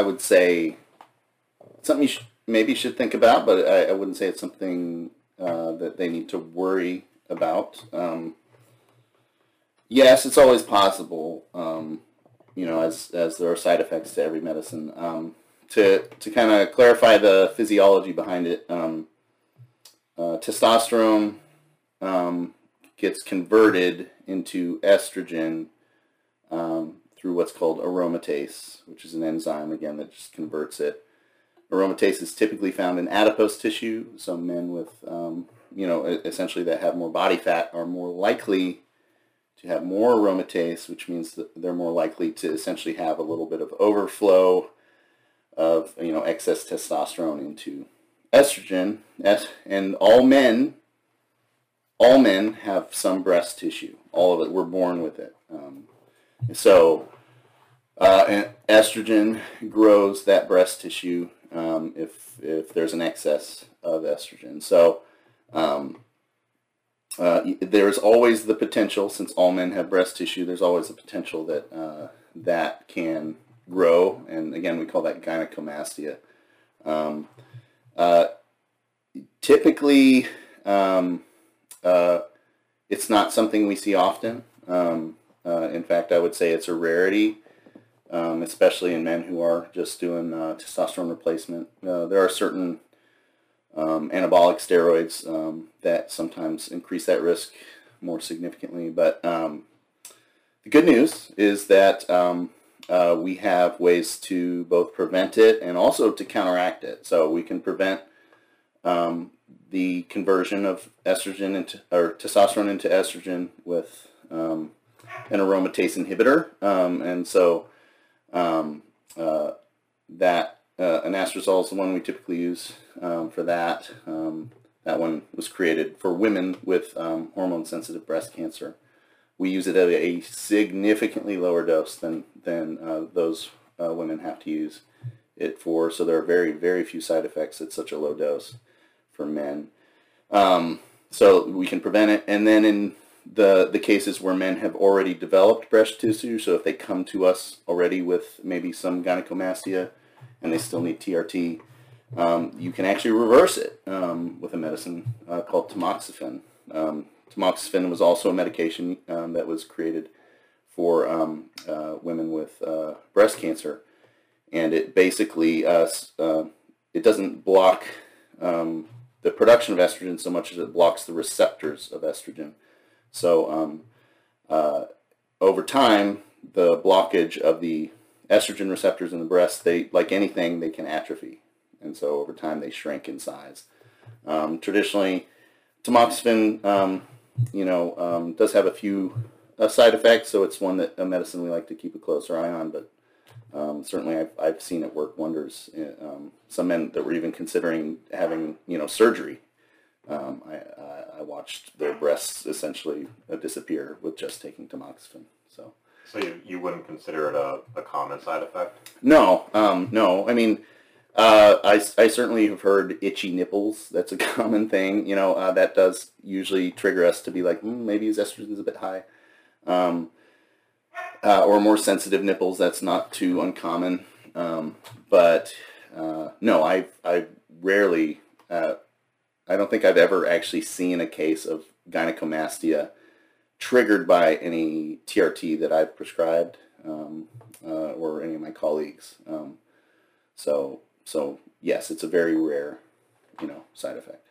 I would say something you sh- maybe should think about, but I, I wouldn't say it's something uh, that they need to worry about. Um, yes, it's always possible, um, you know, as, as there are side effects to every medicine. Um, to to kind of clarify the physiology behind it, um, uh, testosterone um, gets converted into estrogen um, through what's called aromatase, which is an enzyme again that just converts it. Aromatase is typically found in adipose tissue. So men with, um, you know, essentially that have more body fat are more likely to have more aromatase, which means that they're more likely to essentially have a little bit of overflow of you know excess testosterone into estrogen and all men all men have some breast tissue all of it we're born with it um, so uh, estrogen grows that breast tissue um, if if there's an excess of estrogen so um, uh, there's always the potential since all men have breast tissue there's always the potential that uh, that can grow, and again, we call that gynecomastia. Um, uh, typically, um, uh, it's not something we see often. Um, uh, in fact, I would say it's a rarity, um, especially in men who are just doing uh, testosterone replacement. Uh, there are certain um, anabolic steroids um, that sometimes increase that risk more significantly, but the good news is that um, uh, we have ways to both prevent it and also to counteract it. So we can prevent um, the conversion of estrogen into or testosterone into estrogen with um, an aromatase inhibitor, um, and so um, uh, that uh, anastrozole is the one we typically use um, for that. Um, that one was created for women with hormone-sensitive breast cancer we use it at a significantly lower dose than, than uh, those uh, women have to use it for. So there are very, very few side effects at such a low dose for men. Um, so we can prevent it. And then in the, the cases where men have already developed breast tissue, so if they come to us already with maybe some gynecomastia and they still need TRT, um, you can actually reverse it um, with a medicine uh, called tamoxifen. Um, Tamoxifen was also a medication um, that was created for um, uh, women with uh, breast cancer, and it basically uh, uh it doesn't block um, the production of estrogen so much as it blocks the receptors of estrogen. So um, uh, over time, the blockage of the estrogen receptors in the breast, they like anything, they can atrophy, and so over time they shrink in size. Um, traditionally, tamoxifen um, you know, um, does have a few uh, side effects, so it's one that a medicine we like to keep a closer eye on. But um, certainly, I've, I've seen it work wonders. In, um, some men that were even considering having, you know, surgery. Um, I, I, watched their breasts essentially uh, disappear with just taking tamoxifen. So. So you, you wouldn't consider it a, a common side effect? No, um, no. I mean, uh, I, I certainly have heard itchy nipples. That's a common thing. You know, uh, that does usually trigger us to be like, mm, maybe his estrogen is a bit high. Um, uh, or more sensitive nipples. That's not too uncommon. Um, but uh, no, I I rarely. I don't think I've ever actually seen a case of gynecomastia triggered by any TRT that I've prescribed um, uh, or any of my colleagues. Um, so so yes, it's a very rare, you know, side effect.